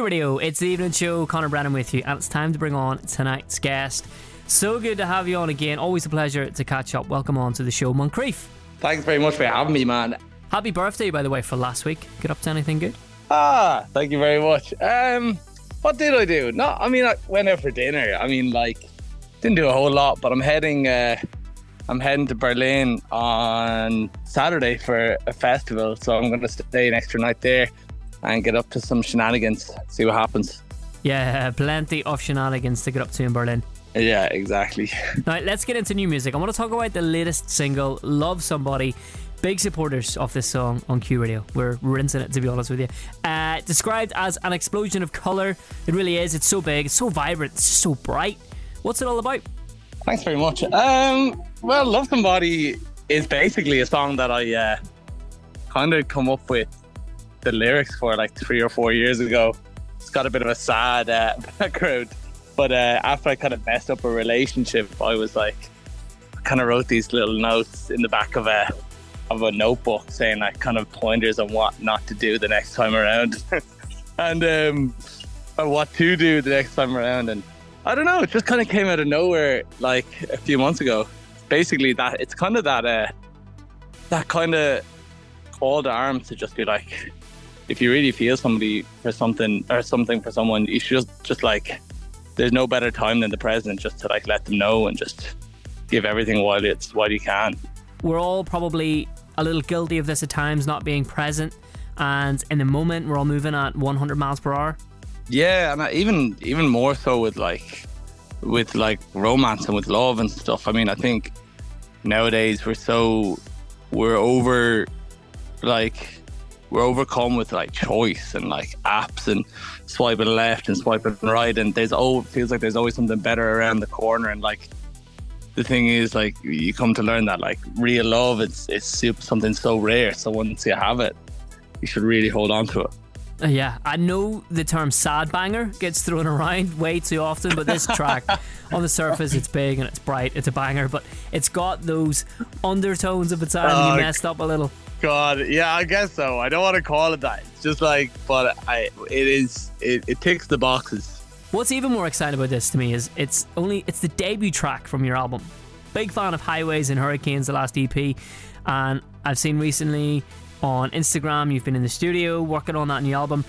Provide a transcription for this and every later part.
Radio, it's the evening show. Connor Brennan with you, and it's time to bring on tonight's guest. So good to have you on again. Always a pleasure to catch up. Welcome on to the show, Moncrieff. Thanks very much for having me, man. Happy birthday, by the way, for last week. Get up to anything good? Ah, thank you very much. Um, what did I do? No, I mean, I went out for dinner. I mean, like, didn't do a whole lot, but I'm heading. Uh, I'm heading to Berlin on Saturday for a festival, so I'm going to stay an extra night there and get up to some shenanigans. See what happens. Yeah, plenty of shenanigans to get up to in Berlin. Yeah, exactly. Now, let's get into new music. I want to talk about the latest single, Love Somebody. Big supporters of this song on Q Radio. We're rinsing it, to be honest with you. Uh, described as an explosion of colour. It really is. It's so big, it's so vibrant, it's so bright. What's it all about? Thanks very much. Um, well, Love Somebody is basically a song that I uh, kind of come up with the lyrics for like three or four years ago. It's got a bit of a sad uh, background. But uh, after I kind of messed up a relationship, I was like, I kind of wrote these little notes in the back of a of a notebook saying like kind of pointers on what not to do the next time around, and um, or what to do the next time around. And I don't know, it just kind of came out of nowhere like a few months ago. Basically, that it's kind of that uh, that kind of call to arms to just be like, if you really feel somebody for something or something for someone, you should just just like there's no better time than the present just to like let them know and just give everything while it's while you can. We're all probably a little guilty of this at times, not being present, and in the moment, we're all moving at 100 miles per hour. Yeah, and I, even even more so with like with like romance and with love and stuff. I mean, I think nowadays we're so we're over like we're overcome with like choice and like apps and swiping left and swiping right and there's oh feels like there's always something better around the corner and like the thing is like you come to learn that like real love it's it's something so rare so once you have it you should really hold on to it Uh, yeah, I know the term sad banger gets thrown around way too often, but this track, on the surface, it's big and it's bright, it's a banger, but it's got those undertones of its own. Oh, you uh, messed up a little. God, yeah, I guess so. I don't want to call it that. It's just like, but I, it is, it, it ticks the boxes. What's even more exciting about this to me is it's only it's the debut track from your album. Big fan of Highways and Hurricanes, the last EP, and I've seen recently on Instagram you've been in the studio working on that new album.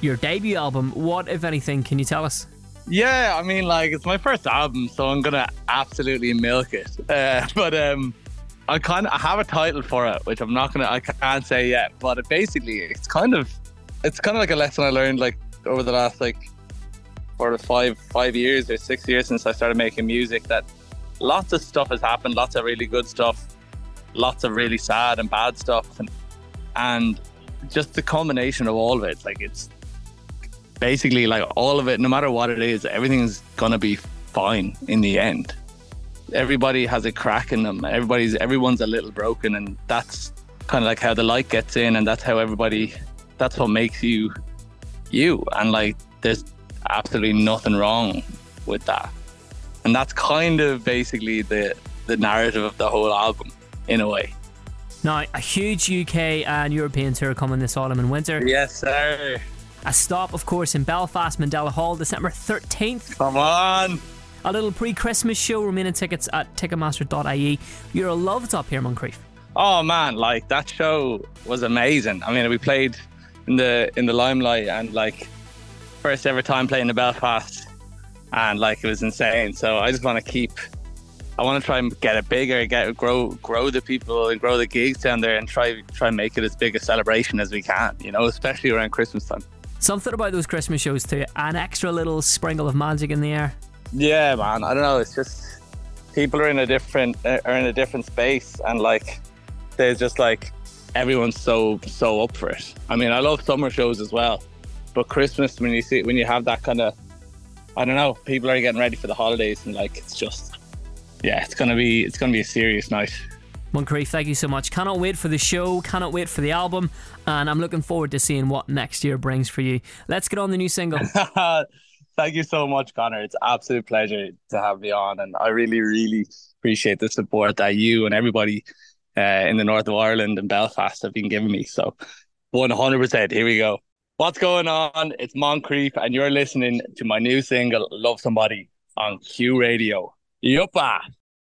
Your debut album. What, if anything, can you tell us? Yeah, I mean, like it's my first album, so I'm gonna absolutely milk it. Uh, but um, I kind of I have a title for it, which I'm not gonna I can't say yet. But it basically, it's kind of it's kind of like a lesson I learned like over the last like for the five five years or six years since I started making music. That lots of stuff has happened, lots of really good stuff, lots of really sad and bad stuff, and and just the combination of all of it, like it's basically like all of it, no matter what it is, everything's gonna be fine in the end everybody has a crack in them. Everybody's everyone's a little broken, and that's kind of like how the light gets in, and that's how everybody. That's what makes you you, and like there's absolutely nothing wrong with that, and that's kind of basically the the narrative of the whole album in a way. Now, a huge UK and European tour coming this autumn and winter. Yes, sir. A stop, of course, in Belfast, Mandela Hall, December 13th. Come on a little pre-Christmas show. Remaining tickets at ticketmaster.ie. You're a love top here, Moncrieff. Oh man, like that show was amazing. I mean, we played in the in the limelight and like first ever time playing the Belfast, and like it was insane. So I just want to keep. I want to try and get it bigger, get grow grow the people and grow the gigs down there, and try try and make it as big a celebration as we can. You know, especially around Christmas time. Something about those Christmas shows too, an extra little sprinkle of magic in the air. Yeah, man. I don't know. It's just people are in a different are in a different space, and like there's just like everyone's so so up for it. I mean, I love summer shows as well, but Christmas when you see when you have that kind of I don't know, people are getting ready for the holidays, and like it's just yeah, it's gonna be it's gonna be a serious night. Moncrieff, thank you so much. Cannot wait for the show, cannot wait for the album, and I'm looking forward to seeing what next year brings for you. Let's get on the new single. Thank you so much, Connor. It's absolute pleasure to have you on, and I really, really appreciate the support that you and everybody uh, in the north of Ireland and Belfast have been giving me. So, one hundred percent. Here we go. What's going on? It's Moncrieff, and you're listening to my new single, Love Somebody, on Q Radio. E opa!